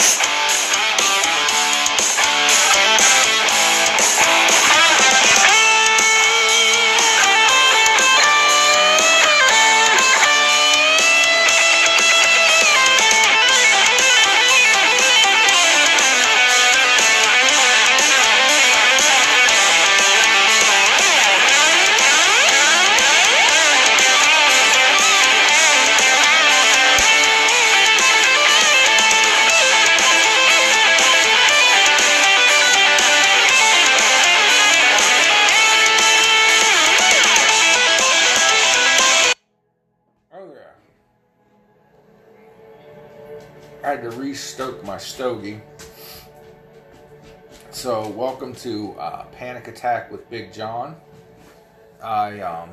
I restoke my stogie. So, welcome to uh, Panic Attack with Big John. I um,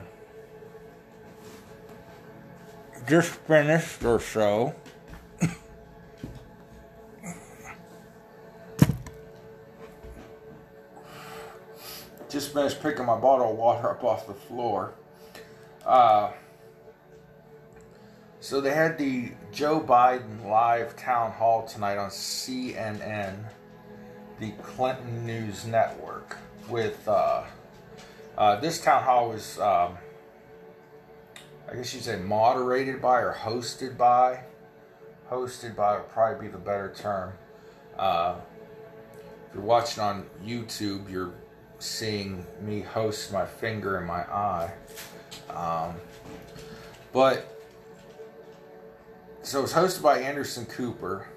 just finished or so. just finished picking my bottle of water up off the floor. Uh, so they had the Joe Biden live town hall tonight on CNN, the Clinton News Network. With uh, uh, this town hall was, um, I guess you'd say, moderated by or hosted by. Hosted by would probably be the better term. Uh, if you're watching on YouTube, you're seeing me host my finger in my eye. Um, but so it was hosted by Anderson Cooper,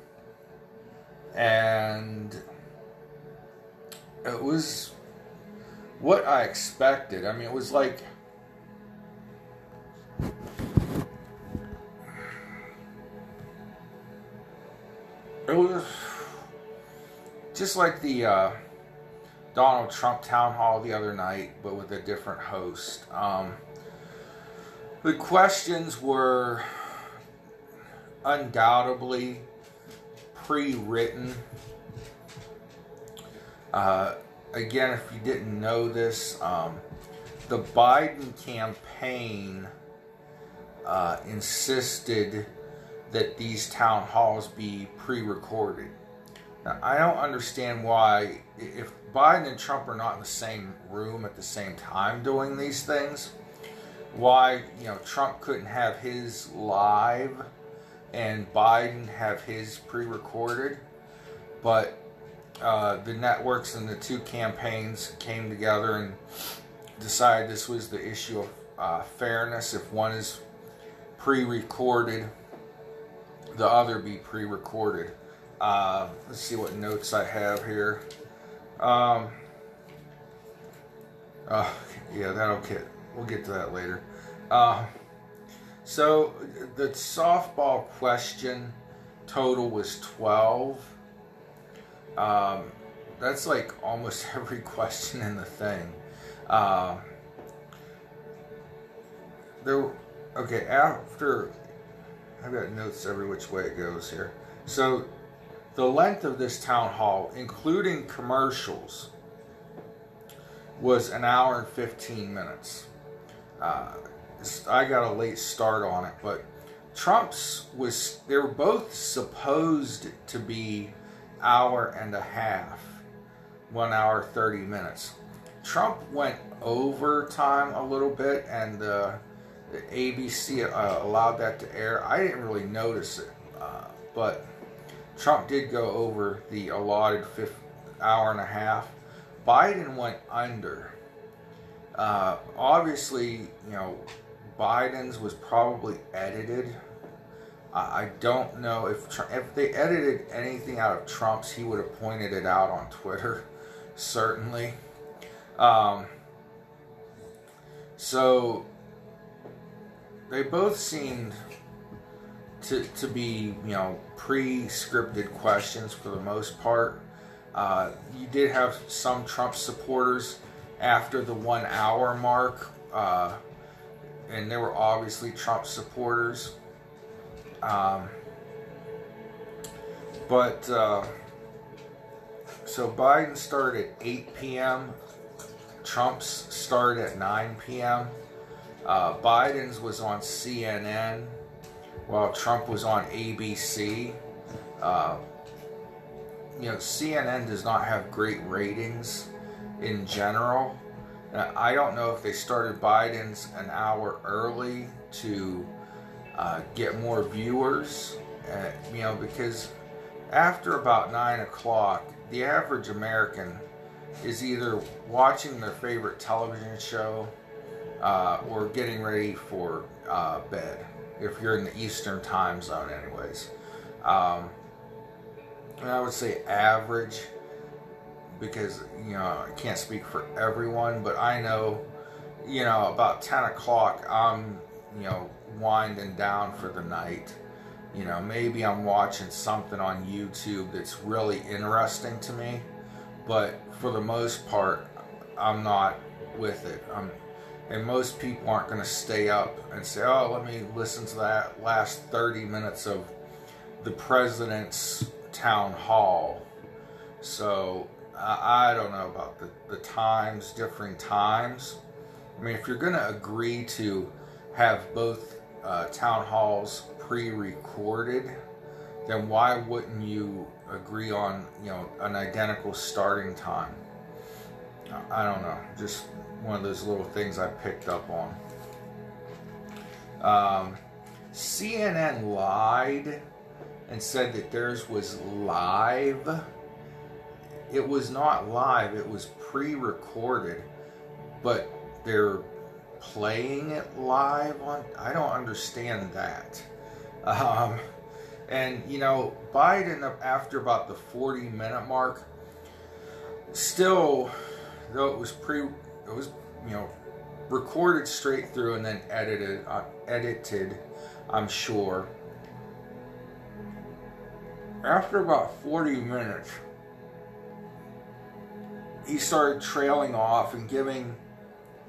and it was what I expected. I mean, it was like. It was just like the uh, Donald Trump town hall the other night, but with a different host. Um, the questions were undoubtedly pre-written. Uh, again, if you didn't know this, um, the Biden campaign uh, insisted that these town halls be pre-recorded. Now, I don't understand why, if Biden and Trump are not in the same room at the same time doing these things, why you know Trump couldn't have his live and Biden have his pre-recorded, but uh, the networks and the two campaigns came together and decided this was the issue of uh, fairness. If one is pre-recorded, the other be pre-recorded. Uh, let's see what notes I have here. Um, uh, yeah, that'll get. We'll get to that later. So the softball question total was 12. Um, that's like almost every question in the thing. Uh, there, okay, after I've got notes every which way it goes here. So the length of this town hall, including commercials, was an hour and 15 minutes. Uh, I got a late start on it, but Trump's was they were both supposed to be hour and a half, one hour thirty minutes. Trump went over time a little bit, and uh, the ABC uh, allowed that to air. I didn't really notice it, uh, but Trump did go over the allotted fifth hour and a half. Biden went under. Uh, obviously, you know, Biden's was probably edited. I don't know if if they edited anything out of Trump's, he would have pointed it out on Twitter, certainly. Um, so they both seemed to to be you know pre-scripted questions for the most part. Uh, you did have some Trump supporters after the one hour mark. Uh, and they were obviously Trump supporters. Um, but uh, so Biden started at 8 p.m. Trump's started at 9 p.m. Uh, Biden's was on CNN while Trump was on ABC. Uh, you know, CNN does not have great ratings in general. I don't know if they started Biden's an hour early to uh, get more viewers, uh, you know, because after about 9 o'clock, the average American is either watching their favorite television show uh, or getting ready for uh, bed, if you're in the Eastern time zone, anyways. Um, and I would say average because, you know, I can't speak for everyone, but I know, you know, about 10 o'clock, I'm, you know, winding down for the night. You know, maybe I'm watching something on YouTube that's really interesting to me, but for the most part, I'm not with it. I'm, and most people aren't going to stay up and say, oh, let me listen to that last 30 minutes of the president's town hall. So I, don't know about the, the times, differing times. I mean, if you're going to agree to have both uh, town halls pre-recorded, then why wouldn't you agree on you know an identical starting time? I don't know, just one of those little things I picked up on. Um, CNN lied and said that theirs was live. It was not live, it was pre recorded, but they're playing it live on. I don't understand that. Um, and, you know, Biden, after about the 40 minute mark, still, though it was pre, it was, you know, recorded straight through and then edited, uh, edited, I'm sure after about 40 minutes, he started trailing off and giving,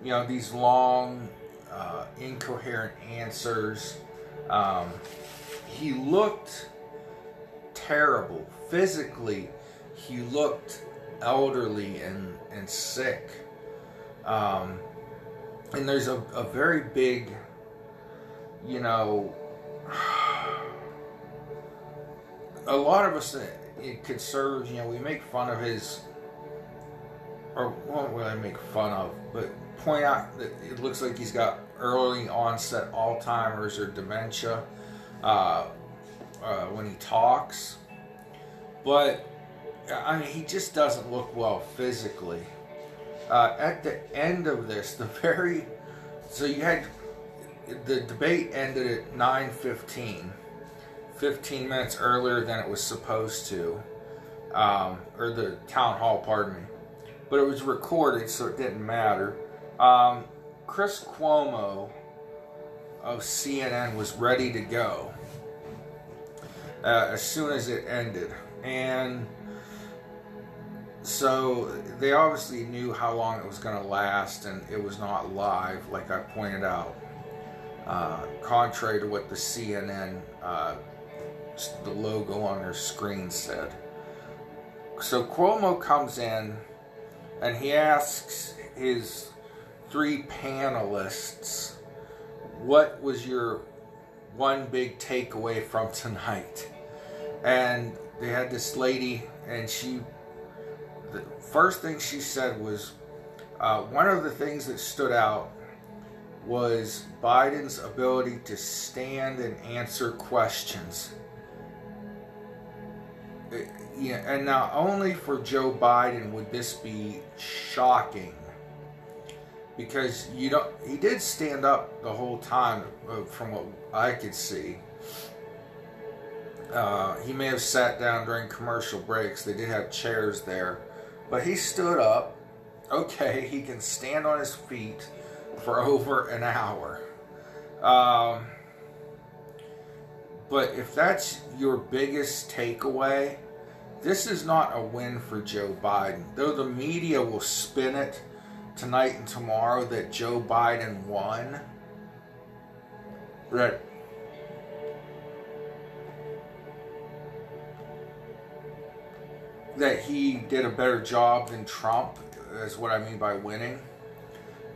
you know, these long, uh, incoherent answers. Um, he looked terrible. Physically, he looked elderly and, and sick. Um, and there's a, a very big, you know, a lot of us uh, conservatives, you know, we make fun of his, or what would I make fun of, but point out that it looks like he's got early onset Alzheimer's or dementia uh, uh, when he talks. But, I mean, he just doesn't look well physically. Uh, at the end of this, the very, so you had, the debate ended at 9.15 15 minutes earlier than it was supposed to, um, or the town hall, pardon me. But it was recorded, so it didn't matter. Um, Chris Cuomo of CNN was ready to go uh, as soon as it ended. And so they obviously knew how long it was going to last, and it was not live, like I pointed out. Uh, contrary to what the CNN uh, the logo on their screen said. So Cuomo comes in and he asks his three panelists, What was your one big takeaway from tonight? And they had this lady, and she, the first thing she said was, uh, One of the things that stood out was Biden's ability to stand and answer questions yeah, and not only for Joe Biden would this be shocking, because you don't. He did stand up the whole time, uh, from what I could see. Uh, he may have sat down during commercial breaks. They did have chairs there, but he stood up. Okay, he can stand on his feet for over an hour. Um, but if that's your biggest takeaway, this is not a win for Joe Biden. Though the media will spin it tonight and tomorrow that Joe Biden won, that that he did a better job than Trump is what I mean by winning.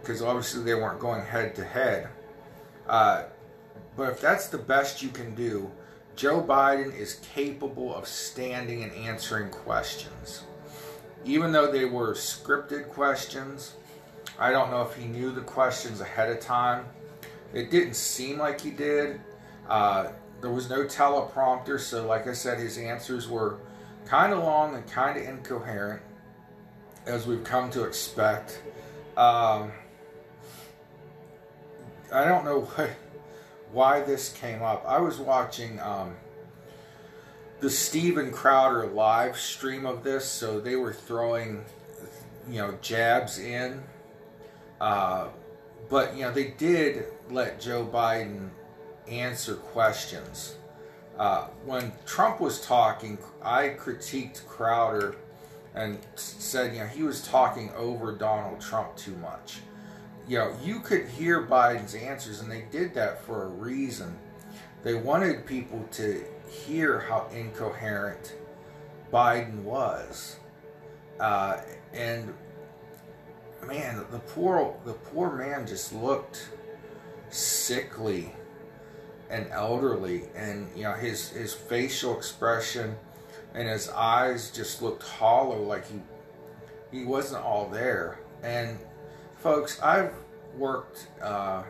Because obviously they weren't going head to head. Uh, but if that's the best you can do, Joe Biden is capable of standing and answering questions. Even though they were scripted questions, I don't know if he knew the questions ahead of time. It didn't seem like he did. Uh, there was no teleprompter, so like I said, his answers were kind of long and kind of incoherent, as we've come to expect. Um, I don't know what, why this came up. I was watching um, the Steven Crowder live stream of this, so they were throwing, you know, jabs in. Uh, but, you know, they did let Joe Biden answer questions. Uh, when Trump was talking, I critiqued Crowder and said, you know, he was talking over Donald Trump too much. You know, you could hear Biden's answers, and they did that for a reason. They wanted people to hear how incoherent Biden was, uh, and man, the poor the poor man just looked sickly and elderly, and you know his his facial expression and his eyes just looked hollow, like he he wasn't all there. And folks, I've worked uh,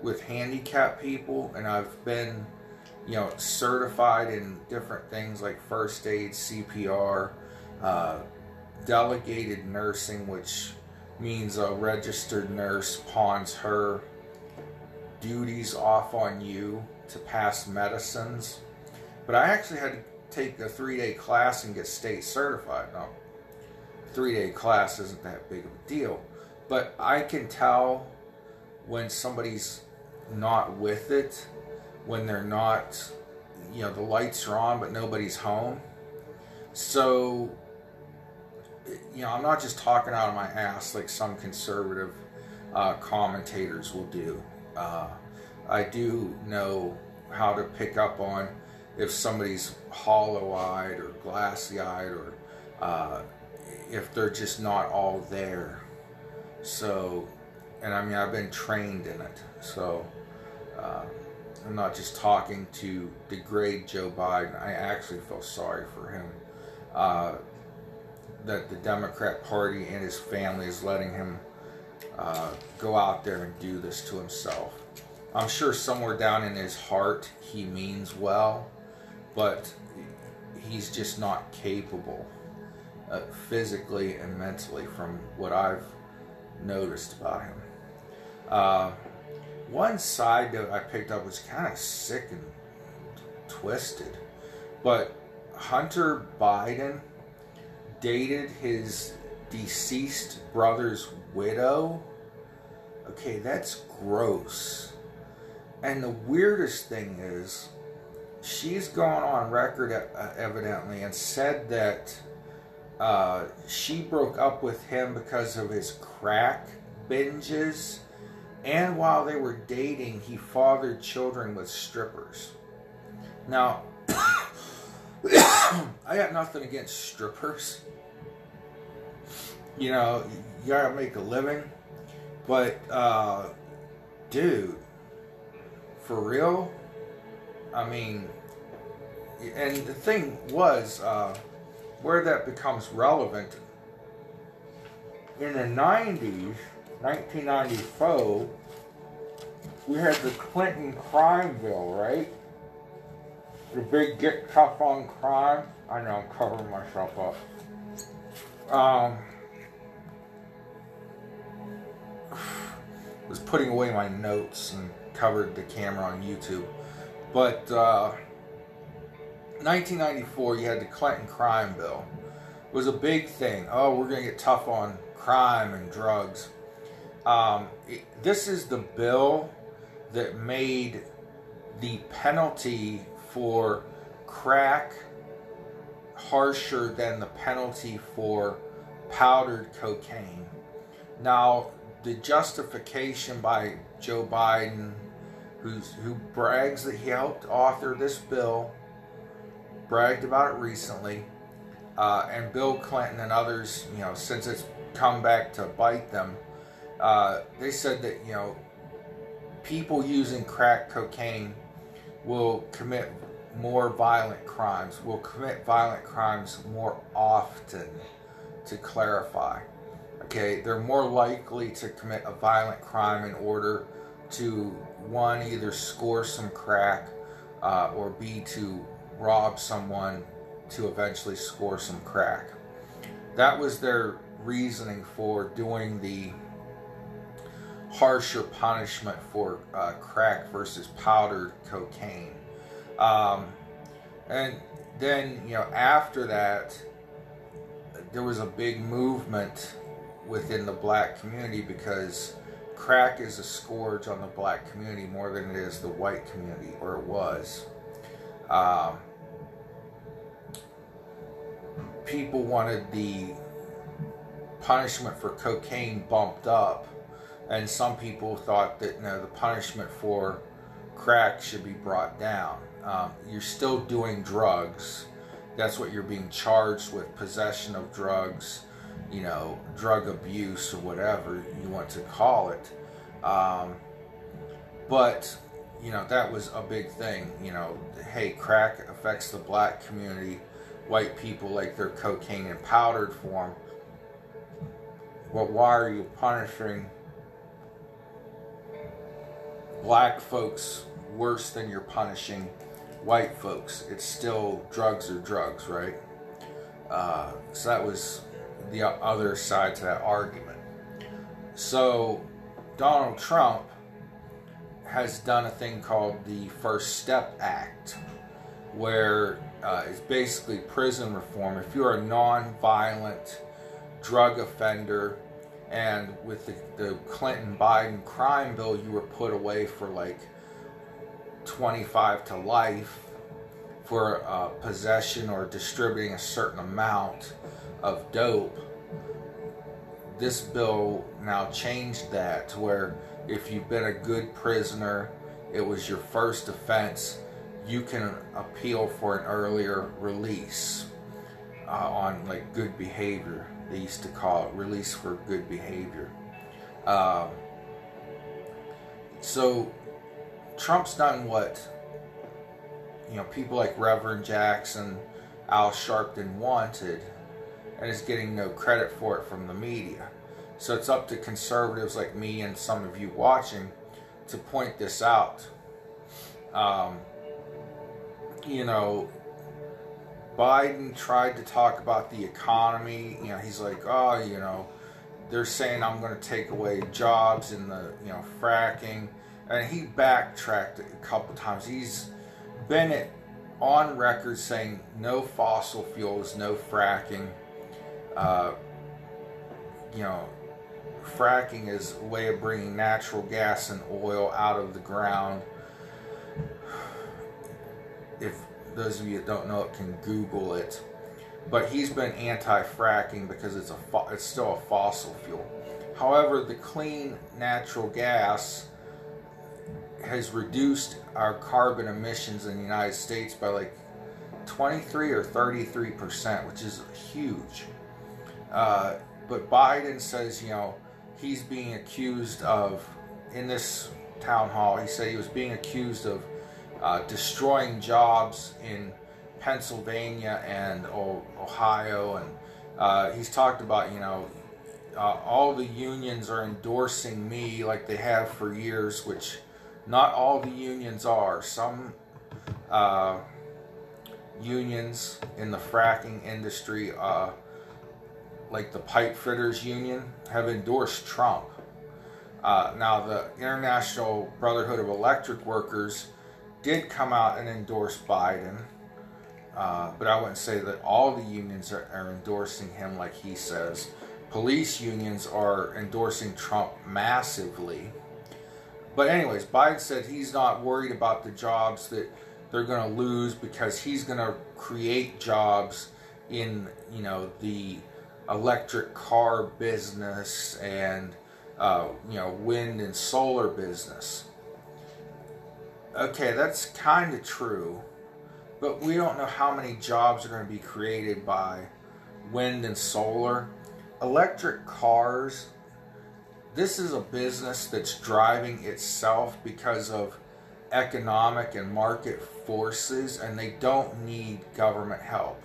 with handicapped people, and I've been you know certified in different things like first aid, CPR, uh, delegated nursing, which means a registered nurse pawns her duties off on you to pass medicines. But I actually had to take a three day class and get state certified. Now, three day class isn't that big of a deal, but I can tell when somebody's not with it, when they're not, you know, the lights are on but nobody's home. So, you know, I'm not just talking out of my ass like some conservative uh, commentators will do. Uh, I do know how to pick up on if somebody's hollow-eyed or glassy-eyed or uh, if they're just not all there. So, and I mean, I've been trained in it. So, uh, I'm not just talking to degrade Joe Biden. I actually feel sorry for him. Uh, that the Democrat Party and his family is letting him uh, go out there and do this to himself. I'm sure somewhere down in his heart he means well, but he's just not capable uh, physically and mentally from what I've noticed about him. Uh, one side that I picked up was kind of sick and twisted, but Hunter Biden dated his deceased brother's widow. Okay, that's gross. And the weirdest thing is, she's gone on record evidently and said that uh, she broke up with him because of his crack binges. And while they were dating, he fathered children with strippers. Now, I got nothing against strippers. You know, you gotta make a living. But, uh, dude, for real? I mean, and the thing was, uh, where that becomes relevant, in the 90s, 1994, we had the Clinton crime bill, right? The big get tough on crime. I know I'm covering myself up. Um, was putting away my notes and covered the camera on YouTube. But uh, 1994, you had the Clinton crime bill. It was a big thing. Oh, we're going to get tough on crime and drugs. Um, it, this is the bill that made the penalty for crack harsher than the penalty for powdered cocaine. Now, the justification by Joe Biden, who brags that he helped author this bill, bragged about it recently, uh, and Bill Clinton and others, you know, since it's come back to bite them, uh, they said that, you know, people using crack cocaine will commit more violent crimes, will commit violent crimes more often, to clarify. Okay, they're more likely to commit a violent crime in order to, one, either score some crack, uh, or B, to rob someone to eventually score some crack. That was their reasoning for doing the harsher punishment for uh, crack versus powdered cocaine. Um, and then, you know, after that, there was a big movement within the black community because crack is a scourge on the black community more than it is the white community, or it was. Um, people wanted the punishment for cocaine bumped up, and some people thought that you know, the punishment for crack should be brought down. Um, you're still doing drugs. That's what you're being charged with possession of drugs, you know, drug abuse or whatever you want to call it. Um, but, you know, that was a big thing. You know, hey, crack affects the black community. White people like their cocaine in powdered form. Well, why are you punishing black folks worse than you're punishing white folks. It's still drugs or drugs, right? Uh, so that was the other side to that argument. So Donald Trump has done a thing called the First Step Act, where uh, it's basically prison reform. If you're a non-violent drug offender, and with the, the Clinton Biden crime bill, you were put away for like 25 to life for uh, possession or distributing a certain amount of dope. This bill now changed that to where if you've been a good prisoner, it was your first offense, you can appeal for an earlier release uh, on like good behavior. They used to call it release for good behavior. Uh, so Trump's done what you know people like Reverend Jackson, Al Sharpton wanted, and is getting no credit for it from the media. So it's up to conservatives like me and some of you watching to point this out. Um, you know, Biden tried to talk about the economy. You know, he's like, oh, you know, they're saying I'm going to take away jobs in the, you know, fracking and he backtracked a couple times. He's been on record saying no fossil fuels, no fracking. Uh, you know, fracking is a way of bringing natural gas and oil out of the ground. If those of you that don't know it can Google it, but he's been anti-fracking because it's a it's still a fossil fuel. However, the clean natural gas has reduced our carbon emissions in the United States by like 23 or 33 percent, which is huge. Uh, but Biden says, you know, he's being accused of, in this town hall, he said he was being accused of uh, destroying jobs in Pennsylvania and Ohio. And uh, he's talked about, you know, uh, all the unions are endorsing me like they have for years, which not all the unions are. Some uh, unions in the fracking industry, uh, like the pipe fitters union, have endorsed Trump. Uh, now, the International Brotherhood of Electric Workers did come out and endorse Biden, uh, but I wouldn't say that all the unions are, are endorsing him like he says. Police unions are endorsing Trump massively. But anyways, Biden said he's not worried about the jobs that they're going to lose because he's going to create jobs in you know the electric car business and uh, you know wind and solar business. Okay, that's kind of true, but we don't know how many jobs are going to be created by wind and solar. Electric cars this is a business that's driving itself because of economic and market forces and they don't need government help.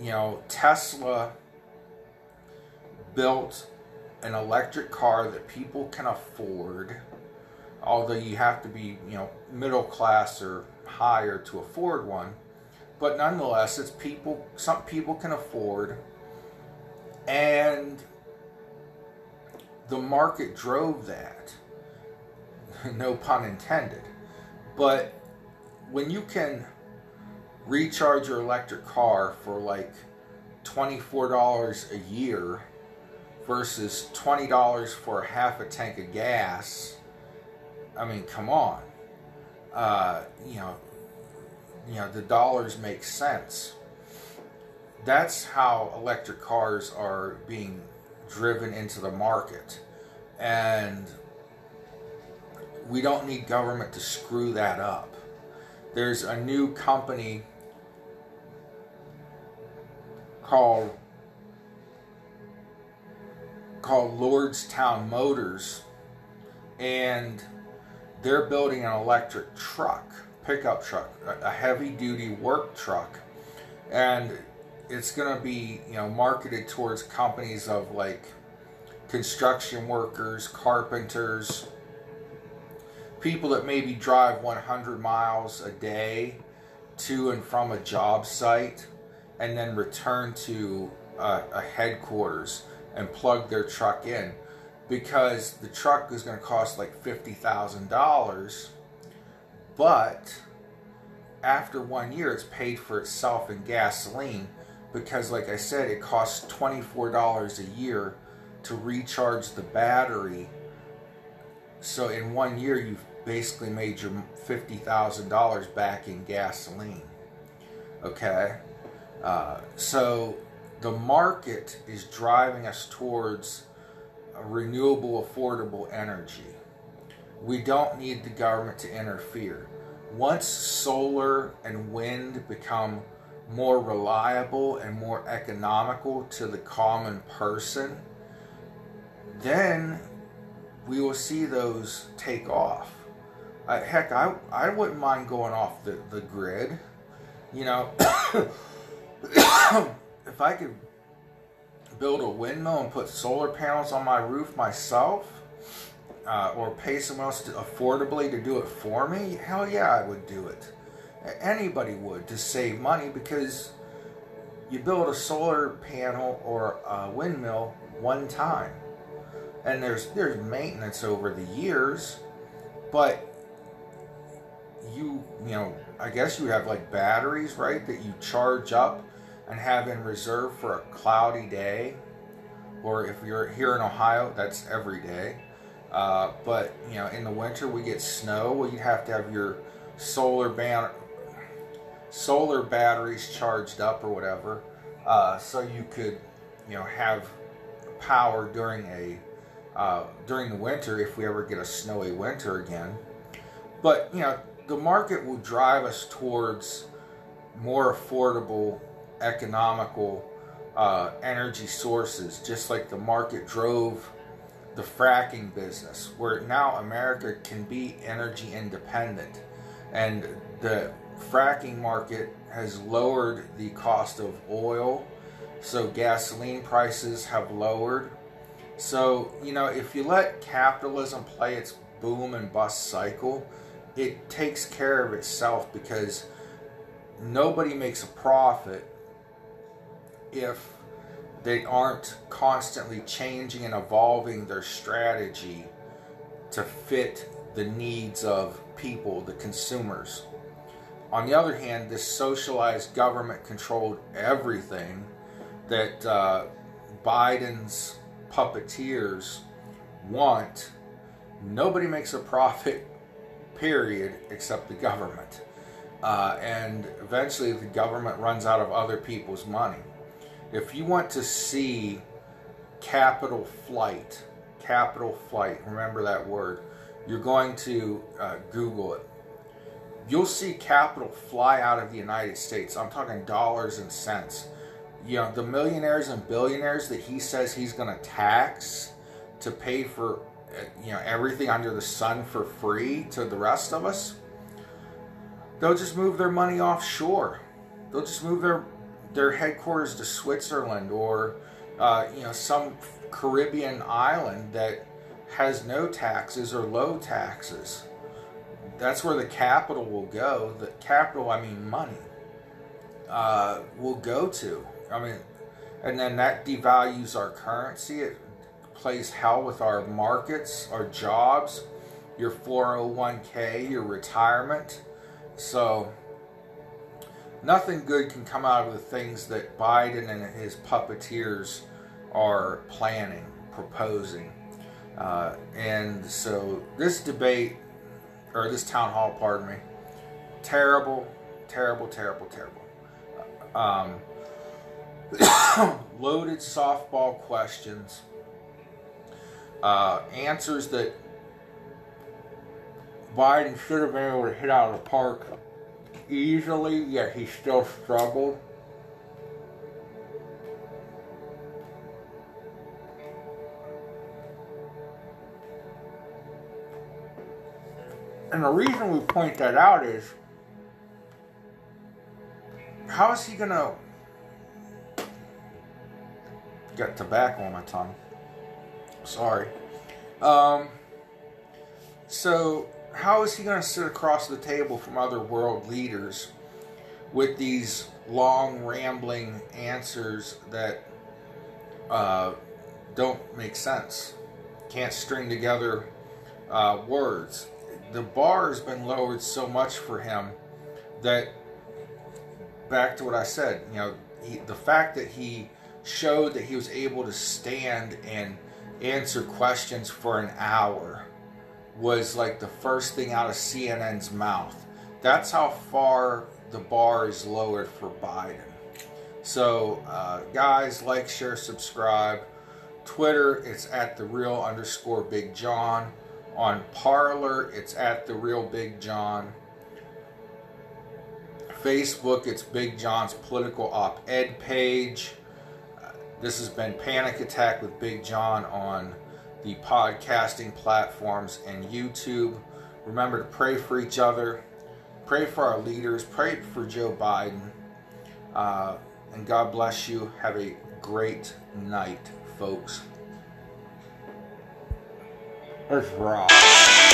You know, Tesla built an electric car that people can afford, although you have to be, you know, middle class or higher to afford one. But nonetheless, it's people some people can afford and the market drove that. no pun intended. But when you can recharge your electric car for like $24 a year versus $20 for half a tank of gas, I mean, come on. Uh, you know, you know, the dollars make sense. That's how electric cars are being driven into the market. And we don't need government to screw that up. There's a new company called called Lordstown Motors and they're building an electric truck, pickup truck, a heavy duty work truck. And it's going to be, you know, marketed towards companies of like construction workers, carpenters, people that maybe drive 100 miles a day to and from a job site and then return to a, a headquarters and plug their truck in because the truck is going to cost like $50,000 but after one year it's paid for itself in gasoline because like I said it costs $24 a year to recharge the battery so in one year you've basically made your $50,000 back in gasoline. Okay? Uh, so the market is driving us towards renewable, affordable energy. We don't need the government to interfere. Once solar and wind become more reliable and more economical to the common person, then we will see those take off. Uh, heck, I, I wouldn't mind going off the, the grid. You know, if I could build a windmill and put solar panels on my roof myself, uh, or pay someone else to, affordably to do it for me, hell yeah, I would do it. Anybody would to save money because you build a solar panel or a windmill one time, and there's there's maintenance over the years, but you you know I guess you have like batteries right that you charge up and have in reserve for a cloudy day or if you're here in Ohio that's every day. Uh, but you know in the winter we get snow well you have to have your solar ban solar batteries charged up or whatever uh, so you could you know have power during a uh, during the winter if we ever get a snowy winter again. But you know the market will drive us towards more affordable, economical uh, energy sources, just like the market drove the fracking business, where now America can be energy independent. And the fracking market has lowered the cost of oil, so gasoline prices have lowered. So, you know, if you let capitalism play its boom and bust cycle, it takes care of itself because nobody makes a profit if they aren't constantly changing and evolving their strategy to fit the needs of people, the consumers. On the other hand, this socialized government controlled everything that uh, Biden's puppeteers want. Nobody makes a profit period, except the government. Uh, and eventually the government runs out of other people's money. If you want to see capital flight, capital flight, remember that word, you're going to uh, Google it. You'll see capital fly out of the United States. I'm talking dollars and cents. You know, the millionaires and billionaires that he says he's going to tax to pay for you know everything under the sun for free to the rest of us, they'll just move their money offshore. They'll just move their their headquarters to Switzerland or uh, you know some Caribbean island that has no taxes or low taxes. That's where the capital will go. The capital, I mean money, uh, will go to. I mean, and then that devalues our currency. It plays hell with our markets, our jobs, your 401k, your retirement. So, nothing good can come out of the things that Biden and his puppeteers are planning, proposing. Uh, and so, this debate, or this town hall, pardon me, terrible, terrible, terrible, terrible. Um, loaded softball questions, uh, answers that Biden should have been able to hit out of the park easily, yet he still struggled. And the reason we point that out is how is he going to get tobacco on my tongue. Sorry. Um, so, how is he going to sit across the table from other world leaders with these long, rambling answers that uh, don't make sense? Can't string together uh, words. The bar has been lowered so much for him that, back to what I said, you know, he, the fact that he showed that he was able to stand and answer questions for an hour was like the first thing out of CNN's mouth. That's how far the bar is lowered for Biden. So, uh, guys, like, share, subscribe. Twitter, it's at the real underscore Big John. On Parler, it's at the real Big John. Facebook, it's Big John's political op ed page. This has been Panic Attack with Big John on the podcasting platforms and YouTube. Remember to pray for each other, pray for our leaders, pray for Joe Biden, uh, and God bless you. Have a great night, folks. Let's rock.